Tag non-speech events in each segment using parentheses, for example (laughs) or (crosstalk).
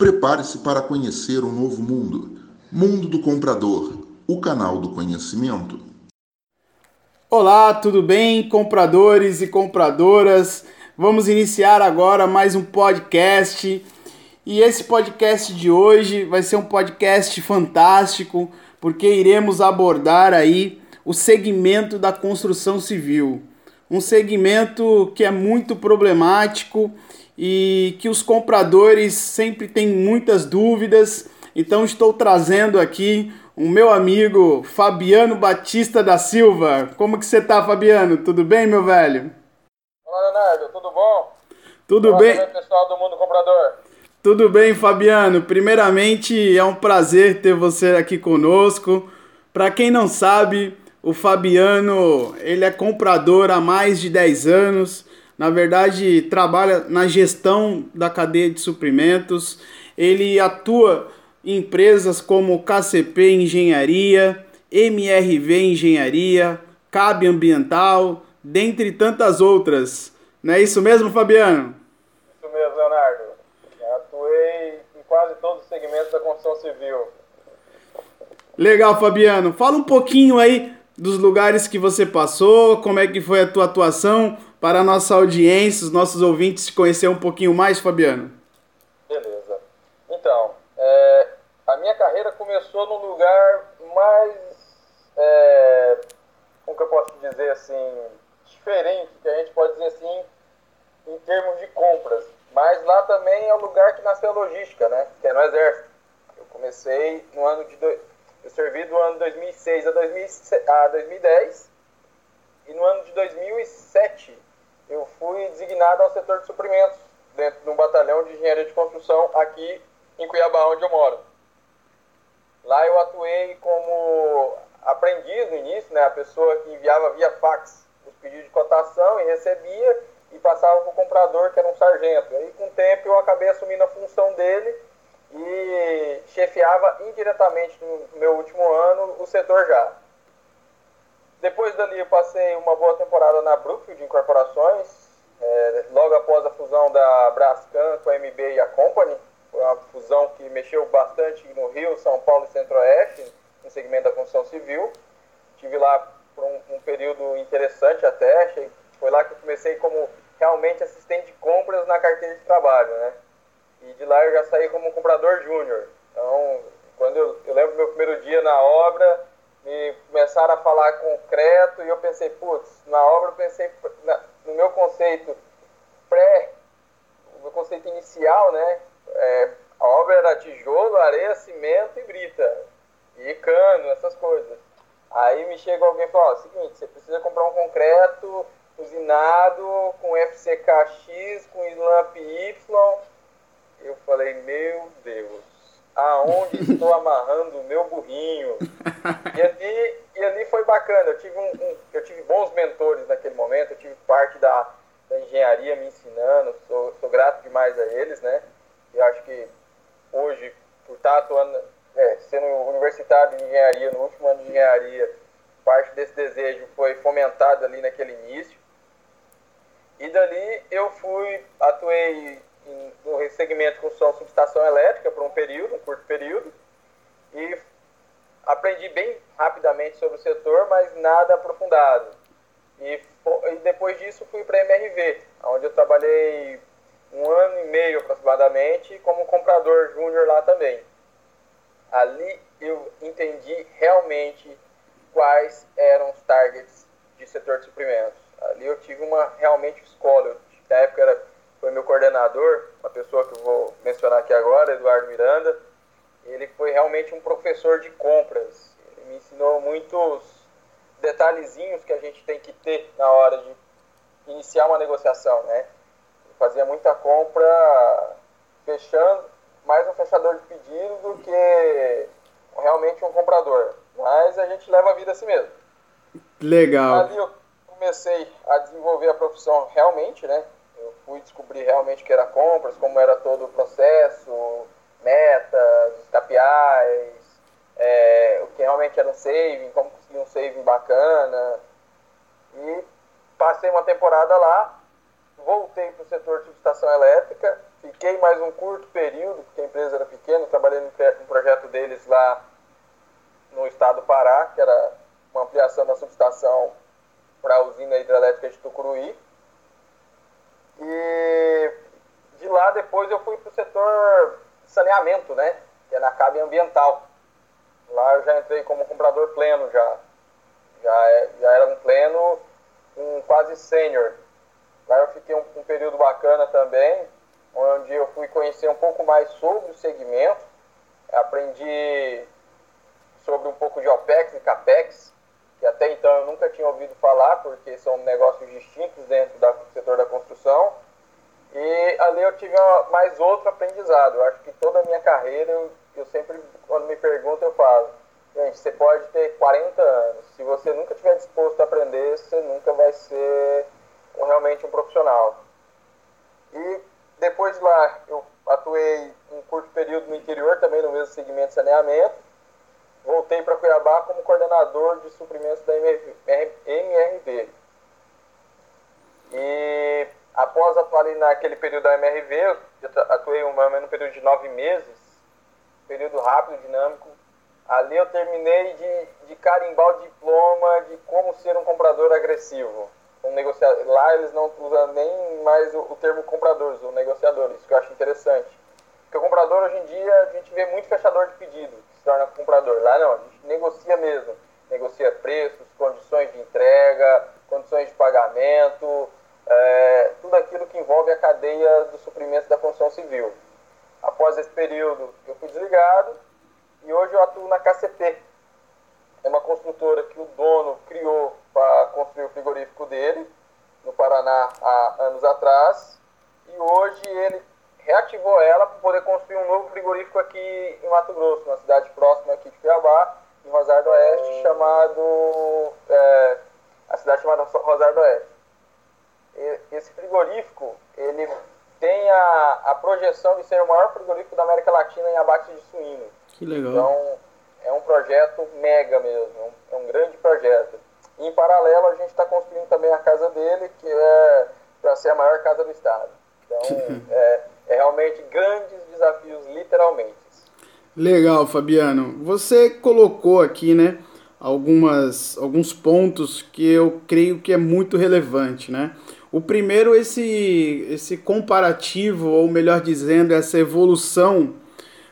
Prepare-se para conhecer um novo mundo. Mundo do Comprador, o canal do conhecimento. Olá, tudo bem, compradores e compradoras? Vamos iniciar agora mais um podcast. E esse podcast de hoje vai ser um podcast fantástico, porque iremos abordar aí o segmento da construção civil. Um segmento que é muito problemático e que os compradores sempre têm muitas dúvidas. Então estou trazendo aqui o meu amigo Fabiano Batista da Silva. Como que você está, Fabiano? Tudo bem, meu velho? Olá, Leonardo, tudo bom? Tudo Olá, bem? pessoal do Mundo Comprador. Tudo bem, Fabiano? Primeiramente, é um prazer ter você aqui conosco. Para quem não sabe, o Fabiano, ele é comprador há mais de 10 anos na verdade trabalha na gestão da cadeia de suprimentos. Ele atua em empresas como KCP Engenharia, MRV Engenharia, CAB Ambiental, dentre tantas outras. Não é isso mesmo, Fabiano? Isso mesmo, Leonardo. atuei em quase todos os segmentos da construção civil. Legal, Fabiano. Fala um pouquinho aí dos lugares que você passou, como é que foi a tua atuação para a nossa audiência, os nossos ouvintes te conhecer um pouquinho mais, Fabiano? Beleza. Então, é, a minha carreira começou no lugar mais, é, como que eu posso dizer assim, diferente, que a gente pode dizer assim, em termos de compras. Mas lá também é o lugar que nasceu a logística, né? Que é no Exército. Eu comecei no ano de... Do... Eu servi do ano 2006 a, 2010 e no ano de 2007 eu fui designado ao setor de suprimentos, dentro de um batalhão de engenharia de construção aqui em Cuiabá, onde eu moro. Lá eu atuei como aprendiz no início, né, a pessoa que enviava via fax os pedidos de cotação e recebia e passava para o comprador, que era um sargento. Aí, com o tempo, eu acabei assumindo a função dele e chefiava indiretamente no meu último ano o setor já. Depois dali eu passei uma boa temporada na Brookfield Incorporações, é, logo após a fusão da Brascan com a MB e a Company. Foi uma fusão que mexeu bastante no Rio, São Paulo e Centro-Oeste, no segmento da construção civil. Tive lá por um, um período interessante até, foi lá que eu comecei como realmente assistente de compras na carteira de trabalho, né? E de lá eu já saí como comprador júnior. Então, quando eu, eu lembro meu primeiro dia na obra, me começaram a falar concreto e eu pensei, putz, na obra eu pensei na, no meu conceito pré, o meu conceito inicial, né? É, a obra era tijolo, areia, cimento e brita. E cano, essas coisas. Aí me chega alguém e fala, ó, seguinte, você precisa comprar um concreto usinado com FCKX, com Slamp Y. Eu falei, meu Deus, aonde estou amarrando o meu burrinho. E ali, e ali foi bacana. Eu tive, um, um, eu tive bons mentores naquele momento, eu tive parte da, da engenharia me ensinando, sou, sou grato demais a eles, né? Eu acho que hoje, por estar atuando, é, sendo universitário de engenharia, no último ano de engenharia, parte desse desejo foi fomentado ali naquele início. E dali eu fui, atuei no segmento de construção subestação elétrica por um período, um curto período, e aprendi bem sobre o setor, mas nada aprofundado. E, e depois disso fui para a MRV, onde eu trabalhei um ano e meio aproximadamente como comprador júnior lá também. Ali eu entendi realmente quais eram os targets de setor de suprimentos. Ali eu tive uma realmente escola. na época era foi meu coordenador, uma pessoa que eu vou mencionar aqui agora, Eduardo Miranda. Ele foi realmente um professor de compras. Me ensinou muitos detalhezinhos que a gente tem que ter na hora de iniciar uma negociação, né? Eu fazia muita compra fechando, mais um fechador de pedido do que realmente um comprador. Mas a gente leva a vida assim mesmo. Legal. Ali eu comecei a desenvolver a profissão realmente, né? eu fui descobrir realmente o que era compras, como era todo o processo, metas, KPIs, é, o que realmente era um saving, como conseguir um saving bacana. E passei uma temporada lá, voltei para o setor de subestação elétrica, fiquei mais um curto período, porque a empresa era pequena, trabalhei no projeto deles lá no estado do Pará, que era uma ampliação da subestação para a usina hidrelétrica de Tucuruí. E de lá depois eu fui para o setor saneamento, né? Que é na cabe ambiental. Lá eu já entrei como comprador pleno já. Já, é, já era um pleno, um quase sênior. Lá eu fiquei um, um período bacana também, onde eu fui conhecer um pouco mais sobre o segmento. Aprendi sobre um pouco de OPEX e CAPEX, que até então eu nunca tinha ouvido falar, porque são negócios distintos dentro do setor da construção. E ali eu tive mais outro aprendizado. Eu acho que toda a minha carreira, eu, eu sempre, quando me perguntam, eu falo: gente, você pode ter 40 anos, se você nunca estiver disposto a aprender, você nunca vai ser realmente um profissional. E depois de lá, eu atuei um curto período no interior, também no mesmo segmento de saneamento voltei para Cuiabá como coordenador de suprimentos da MRV. E após atuar naquele período da MRV, eu atuei um, um período de nove meses, período rápido, dinâmico. Ali eu terminei de, de carimbar o diploma de como ser um comprador agressivo. Um negociador. Lá eles não usam nem mais o, o termo compradores, ou negociadores, isso que eu acho interessante. Porque o comprador hoje em dia a gente vê muito fechador de pedido se torna comprador. Lá não, a gente negocia mesmo. Negocia preços, condições de entrega, condições de pagamento, é, tudo aquilo que envolve a cadeia do suprimento da construção civil. Após esse período, eu fui desligado e hoje eu atuo na KCP. É uma construtora que o dono criou para construir o frigorífico dele, no Paraná, há anos atrás. E hoje ele reativou ela para poder construir um novo frigorífico aqui em Mato Grosso, uma cidade próxima aqui de Cuiabá, em Rosário do Oeste, chamado. É, a cidade chamada Rosário do Oeste. E, esse frigorífico, ele tem a, a projeção de ser o maior frigorífico da América Latina em abate de suíno. Que legal. Então, é um projeto mega mesmo, é um grande projeto. E, em paralelo, a gente está construindo também a casa dele, que é para ser a maior casa do estado. Então, (laughs) é, é realmente grandes desafios, literalmente. Legal, Fabiano. Você colocou aqui, né, algumas, alguns pontos que eu creio que é muito relevante, né? O primeiro, esse, esse comparativo, ou melhor dizendo, essa evolução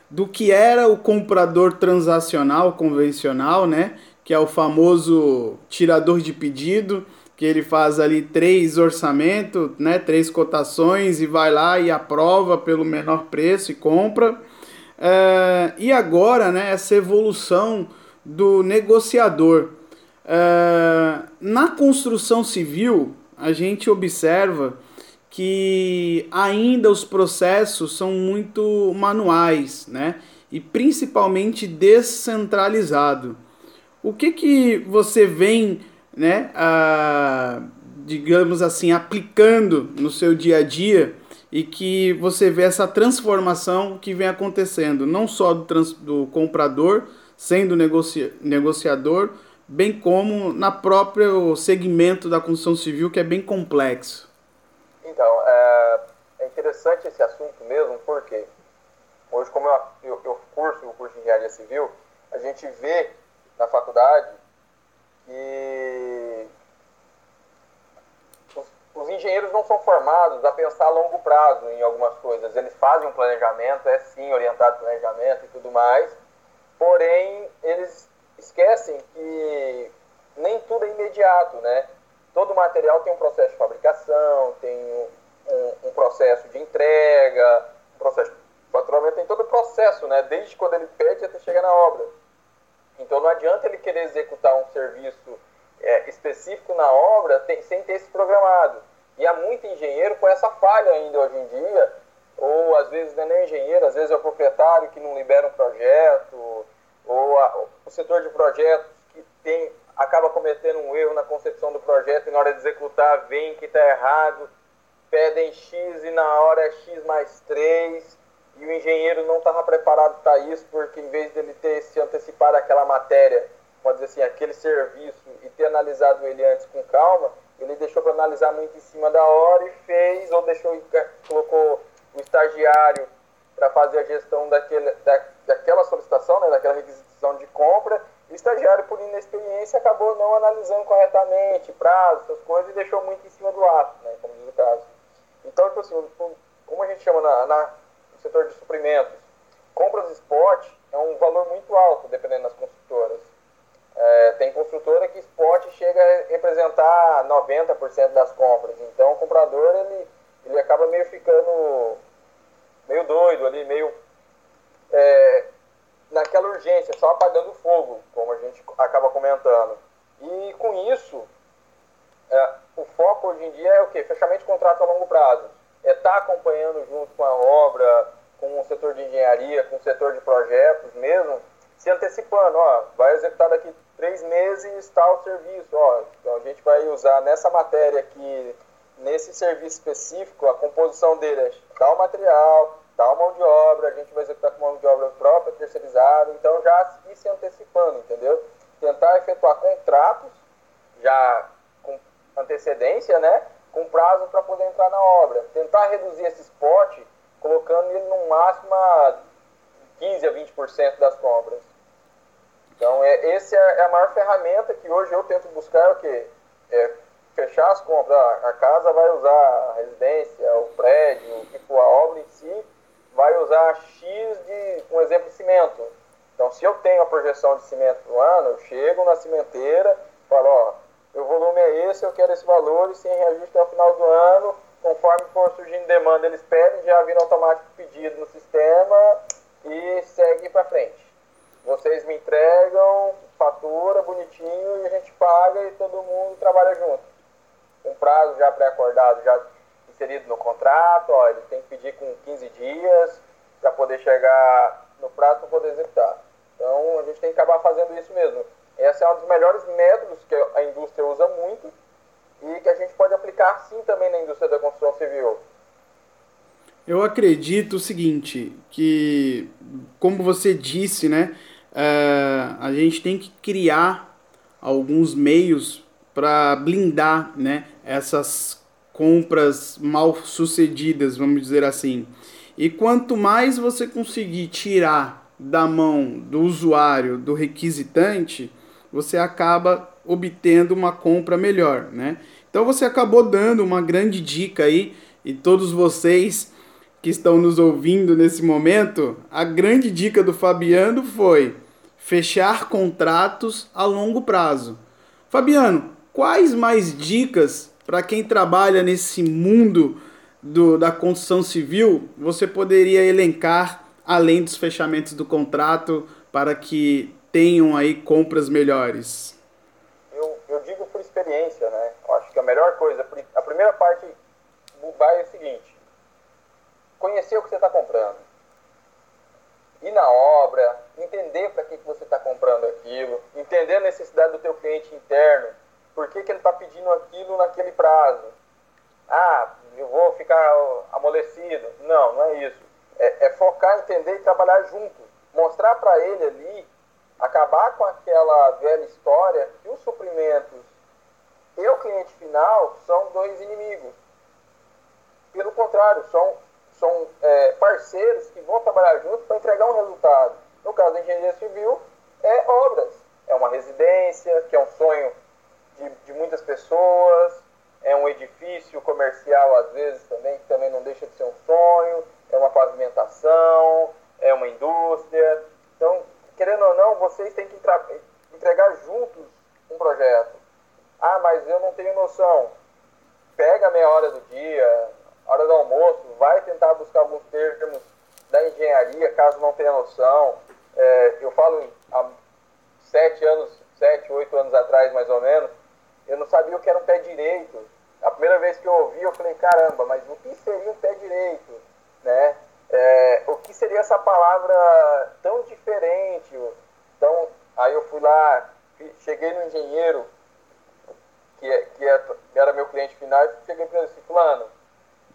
do que era o comprador transacional convencional, né? Que é o famoso tirador de pedido, que ele faz ali três orçamentos, né, três cotações e vai lá e aprova pelo menor preço e compra. É, e agora, né, essa evolução do negociador. É, na construção civil, a gente observa que ainda os processos são muito manuais, né? E principalmente descentralizado. O que que você vem né, a, digamos assim, aplicando no seu dia a dia e que você vê essa transformação que vem acontecendo, não só do, trans, do comprador sendo negocia, negociador, bem como na próprio segmento da construção civil, que é bem complexo. Então, é, é interessante esse assunto mesmo, porque hoje, como eu, eu, eu curso o curso de engenharia civil, a gente vê na faculdade que os, os, engenheiros não são formados a pensar a longo prazo em algumas coisas. Eles fazem um planejamento, é sim orientado planejamento e tudo mais, porém eles esquecem que nem tudo é imediato, né? Todo material tem um processo de fabricação, tem um, um processo de entrega, um processo de faturamento, tem todo o processo, né? Desde quando ele pede até chegar na obra. Então não adianta ele querer executar um serviço é, específico na obra tem, sem ter se programado. E há muito engenheiro com essa falha ainda hoje em dia, ou às vezes não é nem engenheiro, às vezes é o proprietário que não libera um projeto, ou a, o setor de projetos que tem, acaba cometendo um erro na concepção do projeto e na hora de executar vem que está errado, pedem X e na hora é X mais 3 e o engenheiro não estava preparado para isso, porque em vez dele ter se antecipado aquela matéria, pode dizer assim, aquele serviço e ter analisado ele antes com calma, ele deixou para analisar muito em cima da hora e fez, ou deixou, colocou o estagiário para fazer a gestão daquele, da, daquela solicitação, né, daquela requisição de compra, o estagiário, por inexperiência, acabou não analisando corretamente prazo, essas coisas, e deixou muito em cima do ato, né, como diz o caso. Então, tipo assim, como a gente chama na, na, no setor de suprimentos, compras spot é um valor muito alto, dependendo das construtoras. É, tem construtora que spot chega a representar 90% das compras. Então, o comprador, ele, ele acaba meio ficando meio doido ali, meio é, naquela urgência, só apagando fogo, como a gente acaba comentando. E com isso, é, o foco hoje em dia é o quê? Fechamento de contrato a longo prazo. É estar tá acompanhando junto com a obra, com o setor de engenharia, com o setor de projetos mesmo, se antecipando, ó, vai executar daqui três meses tal serviço, ó, então a gente vai usar nessa matéria aqui, nesse serviço específico, a composição dele é tal material, tal mão de obra, a gente vai executar com mão de obra própria, terceirizada, então já ir se antecipando, entendeu? Tentar efetuar contratos já com antecedência, né? Com prazo para poder entrar na obra. Tentar reduzir esse spot, colocando ele no máximo a 15 a 20% das compras. Então, é, essa é a maior ferramenta que hoje eu tento buscar, é o quê? É fechar as compras. A casa vai usar a residência, o prédio, o que for a obra em si, vai usar X de, um exemplo, cimento. Então, se eu tenho a projeção de cimento no ano, eu chego na cimenteira, falo, ó, o volume é esse, eu quero esse valor, e sem reajuste até o final do ano, conforme for surgindo demanda, eles pedem, já vira automático pedido no sistema e segue para frente. Vocês me entregam, fatura bonitinho e a gente paga e todo mundo trabalha junto. Um prazo já pré-acordado, já inserido no contrato, ó, ele tem que pedir com 15 dias para poder chegar no prazo para poder executar. Então a gente tem que acabar fazendo isso mesmo. Esse é um dos melhores métodos que a indústria usa muito e que a gente pode aplicar sim também na indústria da construção civil. Eu acredito o seguinte, que como você disse, né, uh, a gente tem que criar alguns meios para blindar, né, essas compras mal sucedidas, vamos dizer assim. E quanto mais você conseguir tirar da mão do usuário, do requisitante, você acaba obtendo uma compra melhor, né? Então você acabou dando uma grande dica aí e todos vocês que estão nos ouvindo nesse momento, a grande dica do Fabiano foi fechar contratos a longo prazo. Fabiano, quais mais dicas para quem trabalha nesse mundo do, da construção civil, você poderia elencar, além dos fechamentos do contrato, para que tenham aí compras melhores? Eu, eu digo por experiência, né? Eu acho que a melhor coisa, a primeira parte vai é o seguinte: conhecer o que você está comprando. Ir na obra, entender para que, que você está comprando aquilo, entender a necessidade do teu cliente interno, por que, que ele está pedindo aquilo naquele prazo? Ah, eu vou ficar amolecido. Não, não é isso. É, é focar, entender e trabalhar junto. Mostrar para ele ali, acabar com aquela velha história que os suprimentos e o cliente final são dois inimigos. Pelo contrário, são, são é, parceiros que vão trabalhar juntos para entregar um resultado. No caso da engenharia civil, é obras. É uma residência, que é um sonho de, de muitas pessoas, é um edifício comercial às vezes também, que também não deixa de ser um sonho, é uma pavimentação, é uma indústria. Então, querendo ou não, vocês têm que entregar juntos um projeto. Ah, mas eu não tenho noção. Pega a meia hora do dia, hora do almoço, vai tentar buscar alguns termos da engenharia, caso não tenha noção. É, eu falo há sete anos, sete, oito anos atrás, mais ou menos, eu não sabia o que era um pé direito. A primeira vez que eu ouvi, eu falei, caramba, mas o que seria um pé direito? Né? É, o que seria essa palavra tão diferente? Então, aí eu fui lá, cheguei no engenheiro, que, é, que, é, era meu cliente final, e cheguei para ele assim, fulano,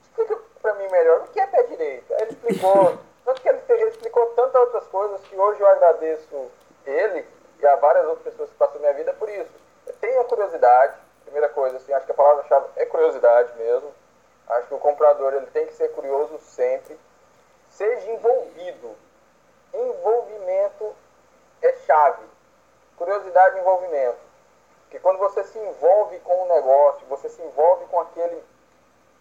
explica para mim melhor o que é pé direito. Aí ele explicou, (laughs) tanto que ele, ele explicou tantas outras coisas que hoje eu agradeço ele e a várias outras pessoas que passam minha vida por isso tenha curiosidade, primeira coisa, assim, acho que a palavra-chave é curiosidade mesmo. Acho que o comprador ele tem que ser curioso sempre. Seja envolvido. Envolvimento é chave. Curiosidade e envolvimento. Porque quando você se envolve com o negócio, você se envolve com aquele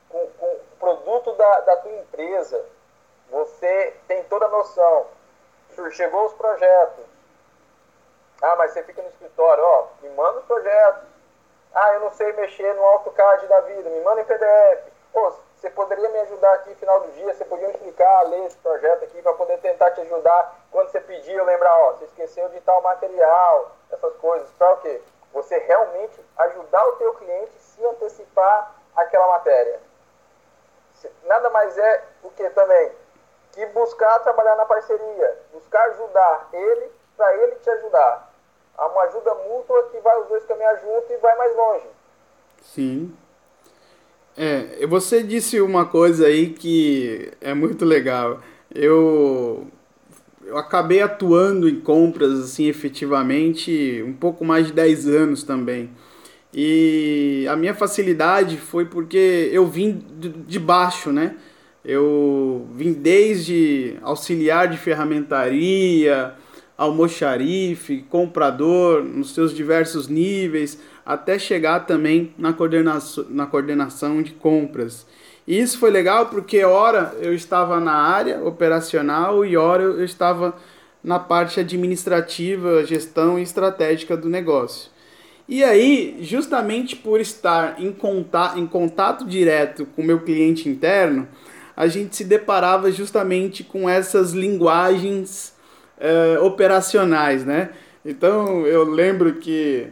com, com o produto da, da tua empresa, você tem toda a noção. Chegou os projetos. Ah, mas você fica no escritório, ó, me manda os projetos. Ah, eu não sei mexer no AutoCAD da vida, me manda em PDF. Pô, você poderia me ajudar aqui no final do dia, você podia me explicar, ler esse projeto aqui para poder tentar te ajudar. Quando você pedir, eu lembrar, ó, você esqueceu de tal material, essas coisas, para o quê? Você realmente ajudar o teu cliente se antecipar aquela matéria. Nada mais é o que também que buscar trabalhar na parceria, buscar ajudar ele para ele te ajudar. Há uma ajuda mútua que vai os dois caminhar junto e vai mais longe. Sim. É, você disse uma coisa aí que é muito legal. Eu eu acabei atuando em compras assim efetivamente um pouco mais de 10 anos também. E a minha facilidade foi porque eu vim de baixo, né? Eu vim desde auxiliar de ferramentaria, almoxarife, comprador, nos seus diversos níveis, até chegar também na coordenação, na coordenação de compras. E isso foi legal porque, ora, eu estava na área operacional e, ora, eu estava na parte administrativa, gestão e estratégica do negócio. E aí, justamente por estar em contato, em contato direto com o meu cliente interno, a gente se deparava justamente com essas linguagens uh, operacionais, né? Então eu lembro que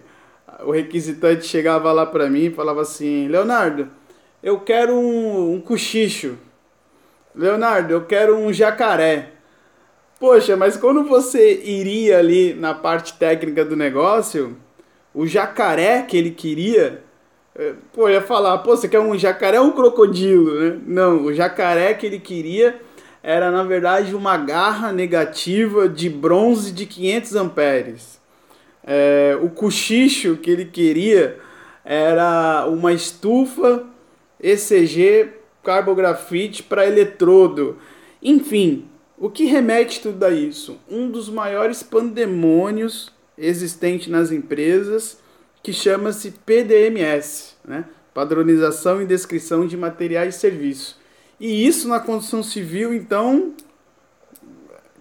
o requisitante chegava lá para mim e falava assim: Leonardo, eu quero um, um cochicho. Leonardo, eu quero um jacaré. Poxa, mas quando você iria ali na parte técnica do negócio, o jacaré que ele queria é, pô, ia falar, pô, você quer um jacaré ou um crocodilo, né? Não, o jacaré que ele queria era, na verdade, uma garra negativa de bronze de 500 amperes. É, o cochicho que ele queria era uma estufa ECG carbografite para eletrodo. Enfim, o que remete tudo a isso? Um dos maiores pandemônios existentes nas empresas que chama-se PDMS, né? Padronização e Descrição de Materiais e Serviços. E isso na construção civil, então,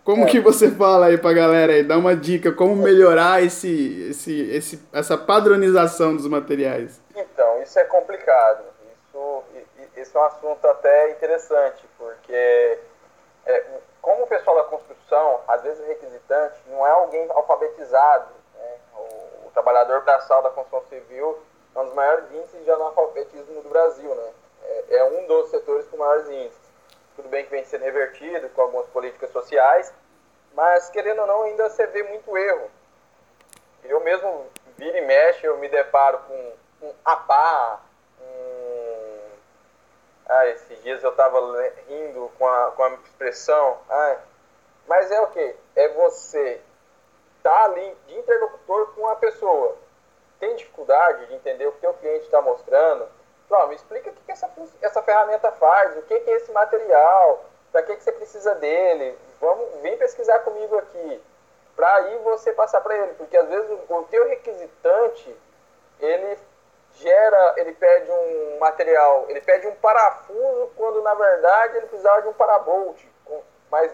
como é. que você fala aí pra galera aí? Dá uma dica, como melhorar esse, esse, esse, essa padronização dos materiais? Então, isso é complicado. Isso, isso é um assunto até interessante, porque é, como o pessoal da construção, às vezes o requisitante não é alguém alfabetizado o trabalhador braçal da construção civil é um dos maiores índices de analfabetismo do Brasil, né? É, é, um dos setores com maiores índices. Tudo bem que vem sendo revertido com algumas políticas sociais, mas querendo ou não, ainda você vê muito erro. Eu mesmo, vira e mexe, eu me deparo com um APA, um... Ah, esses dias eu estava rindo com a, com a expressão, ah, mas é o que? É você está ali de interlocutor com a pessoa. Tem dificuldade de entender o que o cliente está mostrando? Pronto, me explica o que, que essa, essa ferramenta faz, o que, que é esse material, para que, que você precisa dele. Vamos, vem pesquisar comigo aqui. Para aí você passar para ele, porque às vezes o, o teu requisitante, ele gera, ele pede um material, ele pede um parafuso quando na verdade ele precisava de um parabolt. Mas,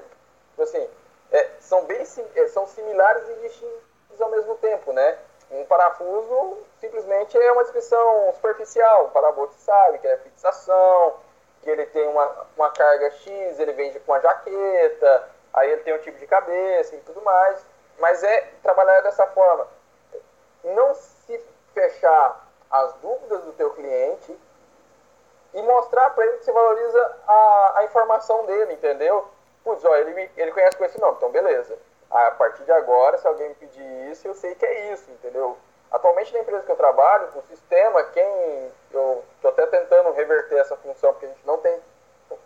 assim, é, são bem é, são similares e distintos ao mesmo tempo, né? Um parafuso simplesmente é uma descrição superficial. O parabote sabe que é fixação, que ele tem uma, uma carga X, ele vende com uma jaqueta, aí ele tem um tipo de cabeça e tudo mais. Mas é trabalhar dessa forma. Não se fechar as dúvidas do teu cliente e mostrar para ele que você valoriza a, a informação dele, entendeu? putz, ó, ele, me, ele conhece com esse nome, então beleza. A partir de agora, se alguém me pedir isso, eu sei que é isso, entendeu? Atualmente na empresa que eu trabalho, o sistema, quem eu estou até tentando reverter essa função, porque a gente não tem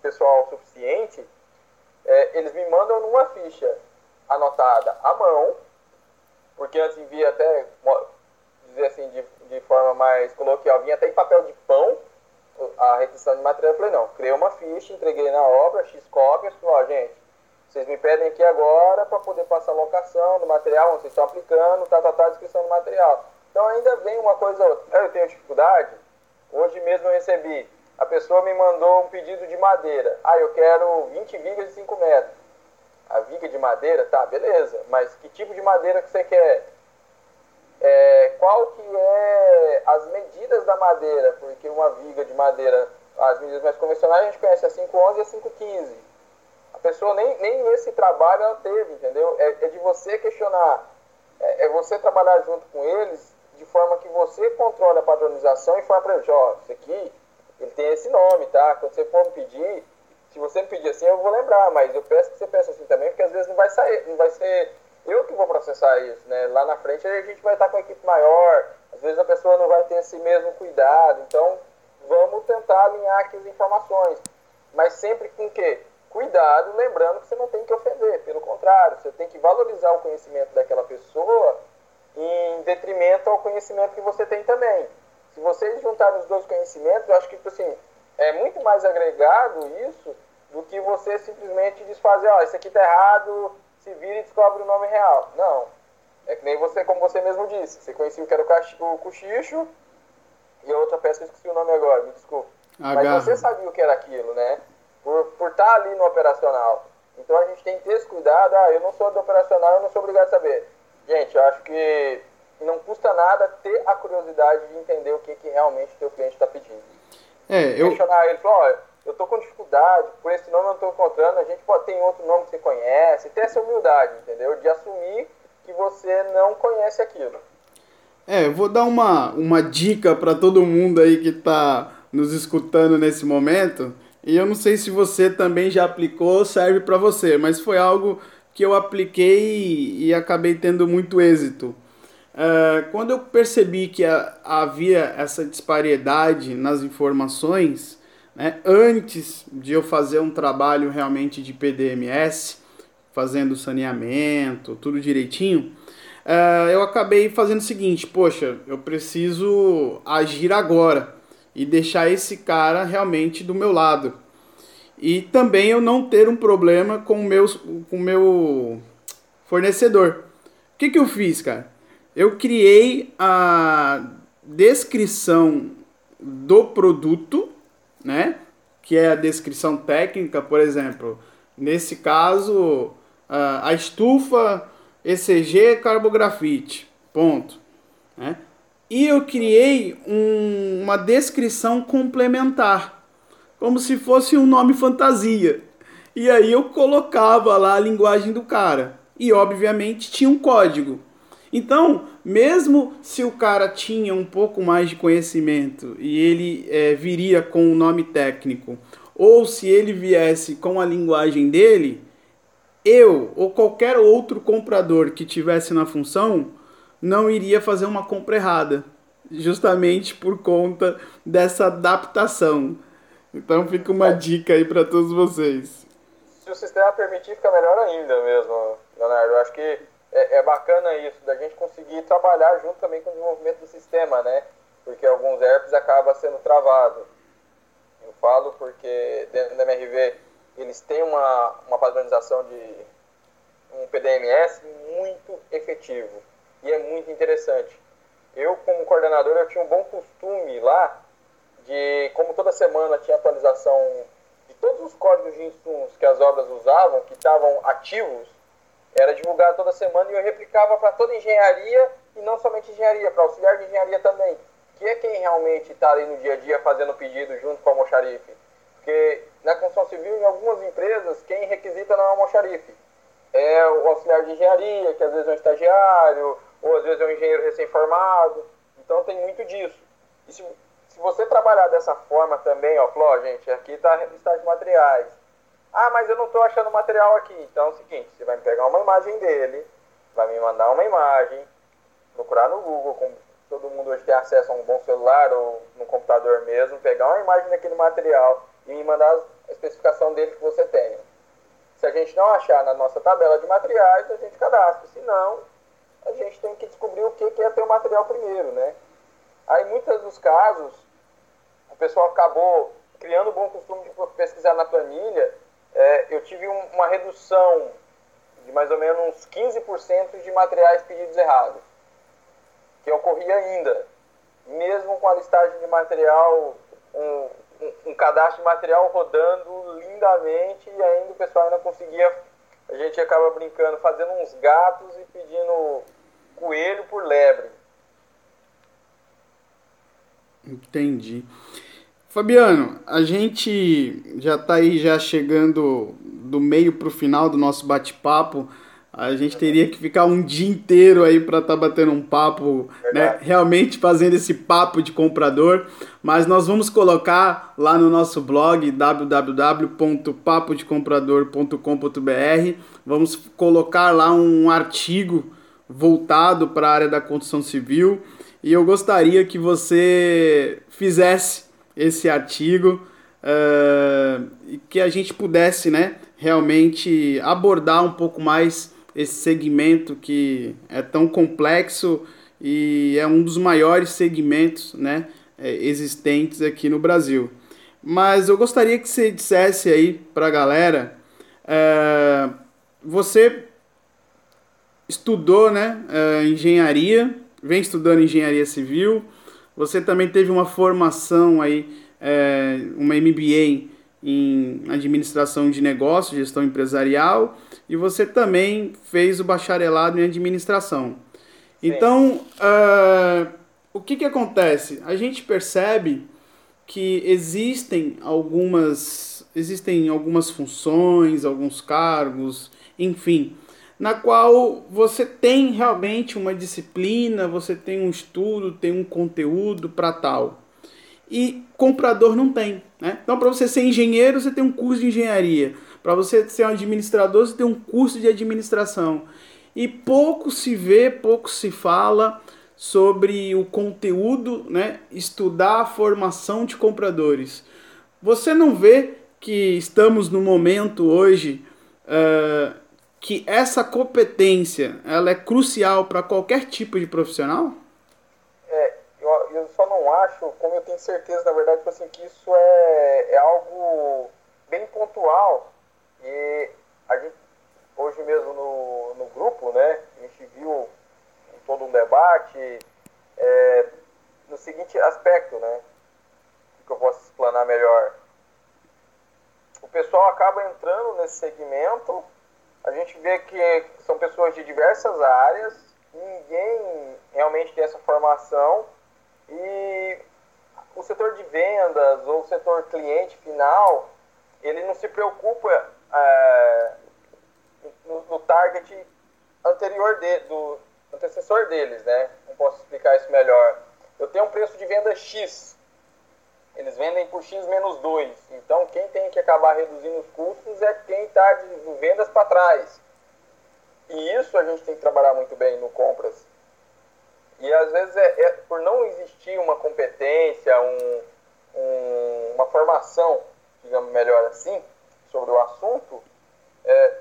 pessoal suficiente, é, eles me mandam numa ficha anotada à mão, porque antes envia até dizer assim, de, de forma mais coloquial, vinha até em papel de pão a requisição de material. Eu falei, não, criei uma ficha, entreguei na obra, X cópias, falei, ó, gente, vocês me pedem aqui agora para poder passar a locação do material, onde vocês estão aplicando, tá, tá, tá, descrição do material. Então ainda vem uma coisa outra. Eu tenho dificuldade, hoje mesmo eu recebi, a pessoa me mandou um pedido de madeira. Ah, eu quero 20 vigas de 5 metros. A viga de madeira, tá, beleza, mas que tipo de madeira que você quer? É, qual que é as medidas da madeira? Porque uma viga de madeira, as medidas mais convencionais, a gente conhece a 511 e a 515. Pessoa nem, nem esse trabalho ela teve, entendeu? É, é de você questionar, é, é, você trabalhar junto com eles de forma que você controle a padronização e fala para eles, ó, isso aqui, ele tem esse nome, tá? Quando você for me pedir, se você me pedir assim, eu vou lembrar, mas eu peço que você peça assim também, porque às vezes não vai sair, não vai ser eu que vou processar isso, né? Lá na frente a gente vai estar com a equipe maior, às vezes a pessoa não vai ter esse mesmo cuidado, então vamos tentar alinhar aqui as informações, mas sempre com o quê? Cuidado, lembrando que você não tem que ofender, pelo contrário, você tem que valorizar o conhecimento daquela pessoa em detrimento ao conhecimento que você tem também. Se vocês juntarem os dois conhecimentos, eu acho que, tipo assim, é muito mais agregado isso do que você simplesmente desfazer, ó, oh, isso aqui tá errado, se vira e descobre o nome real. Não. É que nem você, como você mesmo disse, você conhecia o que era o cochicho e a outra peça eu esqueci o nome agora, me desculpe. Mas você sabia o que era aquilo, né? Por, por estar ali no operacional. Então a gente tem que ter esse cuidado. Ah, eu não sou do operacional, eu não sou obrigado a saber. Gente, eu acho que não custa nada ter a curiosidade de entender o que, que realmente o teu cliente está pedindo. É, eu... Questionar ele, falar, olha, eu estou com dificuldade, por esse nome eu não estou encontrando, a gente pode ter outro nome que você conhece, ter essa humildade, entendeu? De assumir que você não conhece aquilo. É, eu vou dar uma, uma dica para todo mundo aí que está nos escutando nesse momento, e eu não sei se você também já aplicou, serve para você, mas foi algo que eu apliquei e, acabei tendo muito êxito. É, quando eu percebi que havia essa disparidade nas informações, né? Antes de eu fazer um trabalho realmente de PDMS, fazendo saneamento, tudo direitinho, uh, eu acabei fazendo o seguinte: poxa, eu preciso agir agora e deixar esse cara realmente do meu lado. E também eu não ter um problema com o meu, com o meu fornecedor. O que, que eu fiz, cara? Eu criei a descrição do produto né? Que é a descrição técnica, por exemplo, nesse caso, a estufa ECG carbografite, ponto. Né? E eu criei um, uma descrição complementar, como se fosse um nome fantasia. E aí eu colocava lá a linguagem do cara. E obviamente tinha um código. Então, mesmo se o cara tinha um pouco mais de conhecimento e ele é, viria com o um nome técnico, ou se ele viesse com a linguagem dele, eu ou qualquer outro comprador que tivesse na função não iria fazer uma compra errada, justamente por conta dessa adaptação. Então fica uma dica aí para todos vocês. Se o sistema permitir, fica melhor ainda mesmo, Leonardo. Eu acho que é, é, bacana isso, da gente conseguir trabalhar junto também com o desenvolvimento do sistema, né? Porque alguns ERPs acabam sendo travados. Eu falo porque dentro da MRV eles têm uma, uma padronização de um PDMS muito efetivo e é muito interessante. Eu, como coordenador, eu tinha um bom costume lá de, como toda semana tinha atualização de todos os códigos de insumos que as obras usavam, que estavam ativos, era divulgado toda semana e eu replicava para toda engenharia e não somente engenharia, para auxiliar de engenharia também, que é quem realmente está ali no dia a dia fazendo pedido junto com a almoxarife. Porque na construção civil, em algumas empresas, quem requisita não é o almoxarife. É o auxiliar de engenharia, que às vezes é um estagiário, ou às vezes é um engenheiro recém-formado. Então tem muito disso. E se, se você trabalhar dessa forma também, ó, Fló, gente, aqui está a lista de materiais ah, mas eu não estou achando material aqui. Então é o seguinte, você vai me pegar uma imagem dele, vai me mandar uma imagem, procurar no Google, como todo mundo hoje tem acesso a um bom celular ou no computador mesmo, pegar uma imagem daquele material e me mandar a especificação dele que você tenha. Se a gente não achar na nossa tabela de materiais, a gente cadastra. Se não, a gente tem que descobrir o que é ter o material primeiro, né? Aí, muitos dos casos, o pessoal acabou criando o bom costume de pesquisar na planilha. É, eu tive um, uma redução de mais ou menos 15% de materiais pedidos errados, que ocorria ainda, mesmo com a listagem de material, um, um, um cadastro de material rodando lindamente e ainda o pessoal ainda conseguia, a gente acaba brincando, fazendo uns gatos e pedindo coelho por lebre. Entendi. Fabiano, a gente já está aí já chegando do meio para o final do nosso bate-papo. A gente teria que ficar um dia inteiro aí para estar tá batendo um papo, né? Realmente fazendo esse papo de comprador. Mas nós vamos colocar lá no nosso blog www.papodecomprador.com.br. Vamos colocar lá um artigo voltado para a área da construção civil e eu gostaria que você fizesse esse artigo uh, e que a gente pudesse, né, realmente abordar um pouco mais esse segmento que é tão complexo e é um dos maiores segmentos, né, eh, existentes aqui no Brasil. Mas eu gostaria que você dissesse aí para a galera, uh, você estudou, né, uh, engenharia vem estudando engenharia civil. Você também teve uma formação aí, é, uma MBA em administração de negócios, gestão empresarial, e você também fez o bacharelado em administração. Então, uh, o que, que acontece? A gente percebe que existem algumas, existem algumas funções, alguns cargos, enfim, na qual você tem realmente uma disciplina, você tem um estudo, tem um conteúdo para tal. E comprador não tem. Né? Então, para você ser engenheiro, você tem um curso de engenharia. Para você ser um administrador, você tem um curso de administração. E pouco se vê, pouco se fala sobre o conteúdo, né? estudar a formação de compradores. Você não vê que estamos no momento hoje uh, que essa competência ela é crucial para qualquer tipo de profissional? É, eu, eu, só não acho, como eu tenho certeza, na verdade, tipo assim, que isso é, é algo bem pontual. E a gente, hoje mesmo no, no grupo, né, a gente viu todo um debate é, no seguinte aspecto, né, que eu posso explanar melhor. O pessoal acaba entrando nesse segmento a gente vê que são pessoas de diversas áreas, ninguém realmente tem essa formação e o setor de vendas ou o setor cliente final, ele não se preocupa é, no, no, target anterior de, do antecessor deles, né? Não posso explicar isso melhor. Eu tenho um preço de venda X, eles vendem por X menos 2. Então, quem tem que acabar reduzindo os custos é quem está de vendas para trás. E isso a gente tem que trabalhar muito bem no compras. E às vezes é, é por não existir uma competência, um, um, uma formação, digamos melhor assim, sobre o assunto, é,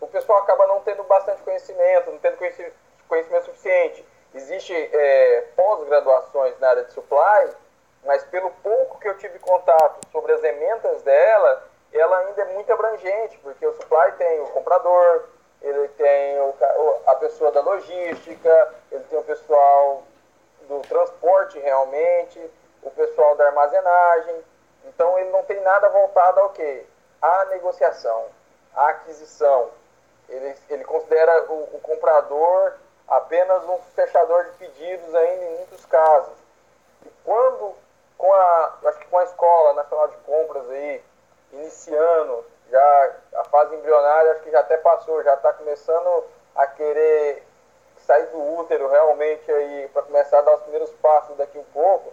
o pessoal acaba não tendo bastante conhecimento, não tendo conhecimento, conhecimento suficiente. Existe é, pós-graduações na área de supply mas pelo pouco que eu tive contato sobre as emendas dela, ela ainda é muito abrangente, porque o supply tem o comprador, ele tem o, a pessoa da logística, ele tem o pessoal do transporte realmente, o pessoal da armazenagem. Então ele não tem nada voltado ao quê? À negociação, à aquisição. Ele, ele considera o, o comprador apenas um fechador de pedidos ainda em muitos casos. E quando com a, acho que com a Escola Nacional de Compras aí, iniciando, já a fase embrionária acho que já até passou, já está começando a querer sair do útero realmente aí para começar a dar os primeiros passos daqui um pouco,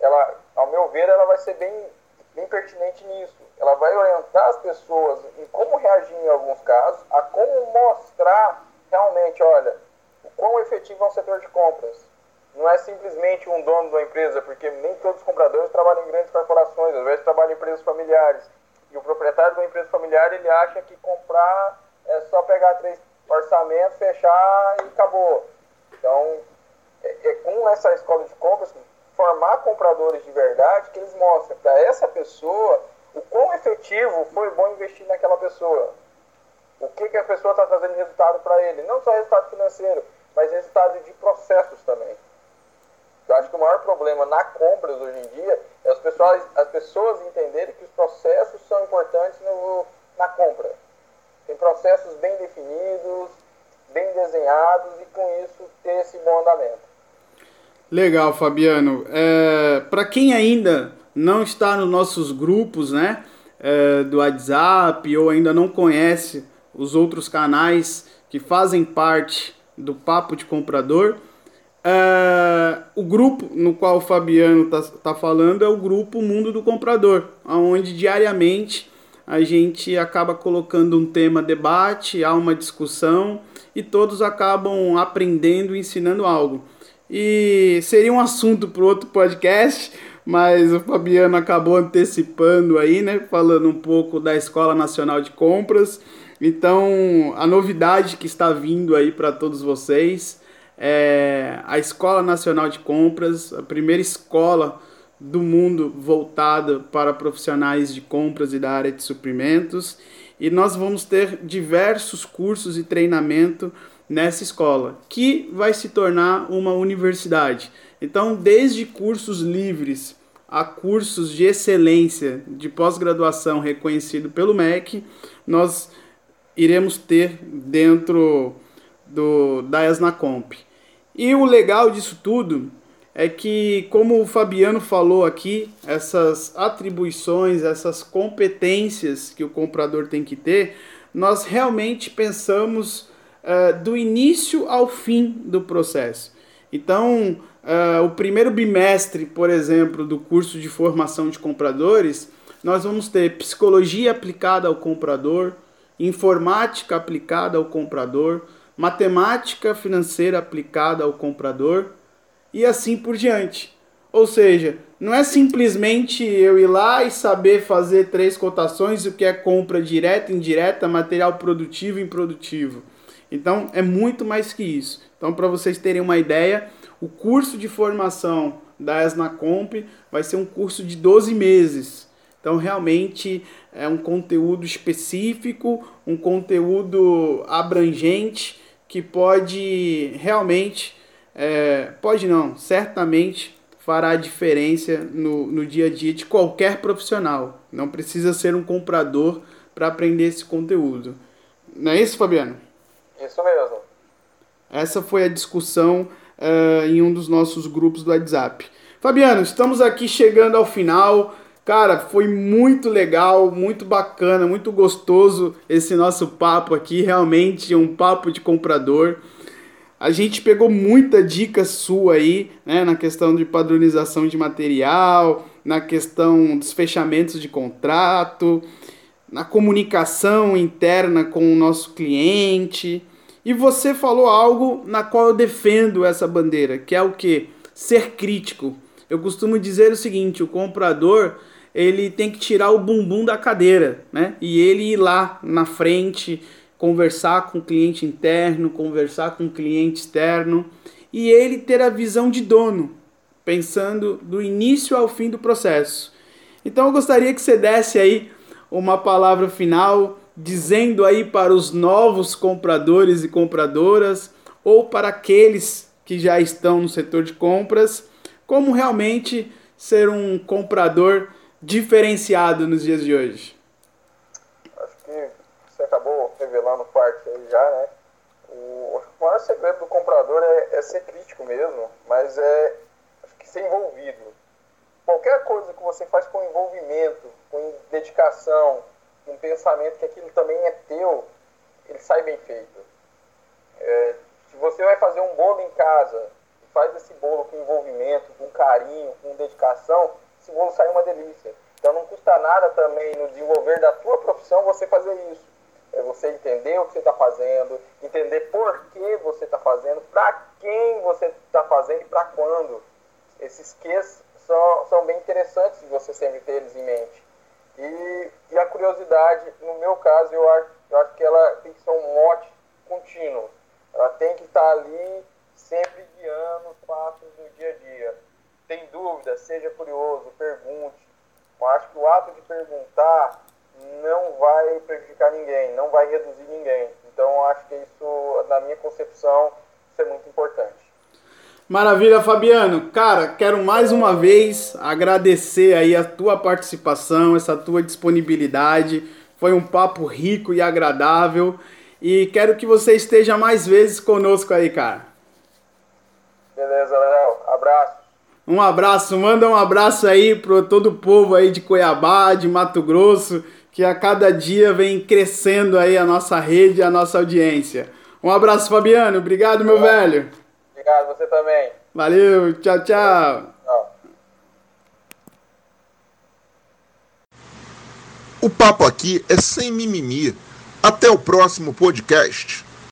ela, ao meu ver, ela vai ser bem, bem pertinente nisso. Ela vai orientar as pessoas em como reagir em alguns casos, a como mostrar realmente, olha, o quão efetivo é um setor de compras não é simplesmente um dono da empresa, porque nem todos os compradores trabalham em grandes corporações, às vezes trabalham em empresas familiares. E o proprietário da empresa familiar, ele acha que comprar é só pegar três orçamento, fechar e acabou. Então, é, é com essa escola de compras, formar compradores de verdade, que eles mostrem para essa pessoa o quão efetivo foi bom investir naquela pessoa. O que, que a pessoa está trazendo resultado para ele. Não só resultado financeiro, mas resultado de processos também. Eu acho que o maior problema na compras hoje em dia é as pessoas, as pessoas entenderem que os processos são importantes no, na compra. Tem processos bem definidos, bem desenhados e com isso ter esse bom andamento. Legal, Fabiano. É, Para quem ainda não está nos nossos grupos, né, é, do WhatsApp ou ainda não conhece os outros canais que fazem parte do Papo de Comprador, é, o grupo no qual o Fabiano está tá falando é o grupo Mundo do Comprador, onde diariamente a gente acaba colocando um tema debate, há uma discussão e todos acabam aprendendo e ensinando algo. E seria um assunto para outro podcast, mas o Fabiano acabou antecipando aí, né? Falando um pouco da Escola Nacional de Compras. Então, a novidade que está vindo aí para todos vocês é a Escola Nacional de Compras, a primeira escola do mundo voltada para profissionais de compras e da área de suprimentos. E nós vamos ter diversos cursos e treinamento nessa escola, que vai se tornar uma universidade. Então, desde cursos livres a cursos de excelência de pós-graduação reconhecido pelo MEC, nós iremos ter dentro do, da ESNACOMP. E o legal disso tudo é que, como o Fabiano falou aqui, essas atribuições, essas competências que o comprador tem que ter, nós realmente pensamos uh, do início ao fim do processo. Então, uh, o primeiro bimestre, por exemplo, do curso de formação de compradores, nós vamos ter psicologia aplicada ao comprador, informática aplicada ao comprador, matemática financeira aplicada ao comprador e assim por diante. Ou seja, não é simplesmente eu ir lá e saber fazer três cotações, o que é compra direta, indireta, material produtivo e improdutivo. Então é muito mais que isso. Então, para vocês terem uma ideia, o curso de formação da ESNACOMP vai ser um curso de 12 meses. Então, realmente é um conteúdo específico, um conteúdo abrangente que pode realmente, é, pode não, certamente fará a diferença no, no dia a dia de qualquer profissional. Não precisa ser um comprador para aprender esse conteúdo. Não é isso, Fabiano? Isso mesmo. Essa foi a discussão uh, em um dos nossos grupos do WhatsApp. Fabiano, estamos aqui chegando ao final. Cara, foi muito legal, muito bacana, muito gostoso esse nosso papo aqui. Realmente um papo de comprador. A gente pegou muita dica sua aí, né, na questão de padronização de material, na questão dos fechamentos de contrato na comunicação interna com o nosso cliente. E você falou algo na qual eu defendo essa bandeira, que é o que? Ser crítico. Eu costumo dizer o seguinte, o comprador, ele tem que tirar o bumbum da cadeira, né? E ele ir lá na frente, conversar com o cliente interno, conversar com o cliente externo, e ele ter a visão de dono, pensando do início ao fim do processo. Então eu gostaria que você desse aí uma palavra final dizendo aí para os novos compradores e compradoras ou para aqueles que já estão no setor de compras, como realmente ser um comprador diferenciado nos dias de hoje? Acho que você acabou revelando parte aí já, né? O, maior segredo do comprador é, é ser crítico mesmo, mas é ser envolvido qualquer coisa que você faz com envolvimento, com dedicação, com pensamento que aquilo também é teu, ele sai bem feito. É, se você vai fazer um bolo em casa, faz esse bolo com envolvimento, com carinho, com dedicação, esse bolo sai uma delícia. Então não custa nada também no desenvolver da tua profissão você fazer isso. É você entender o que você está fazendo, entender por que você está fazendo, para quem você está fazendo e para quando. Esses ques são, são bem interessantes de você sempre ter eles em mente. E, e a curiosidade, no meu caso, eu acho, eu acho que ela tem que ser um mote contínuo. Ela tem que estar ali sempre guiando os passos do dia a dia. Tem dúvida, seja curioso, pergunte. Eu acho que o ato de perguntar não vai prejudicar ninguém, não vai reduzir ninguém. Então, acho que isso, na minha concepção, isso é muito importante. Maravilha, Fabiano. Cara, quero mais uma vez agradecer aí a tua participação, essa tua disponibilidade. Foi um papo rico e agradável. E quero que você esteja mais vezes conosco aí, cara. Beleza, Léo. Abraço. Um abraço, manda um abraço aí para todo o povo aí de Cuiabá, de Mato Grosso, que a cada dia vem crescendo aí a nossa rede, a nossa audiência. Um abraço, Fabiano. Obrigado, meu velho. Obrigado, você também. Valeu, tchau, tchau. Tchau. O papo aqui é sem mimimi. Até o próximo podcast.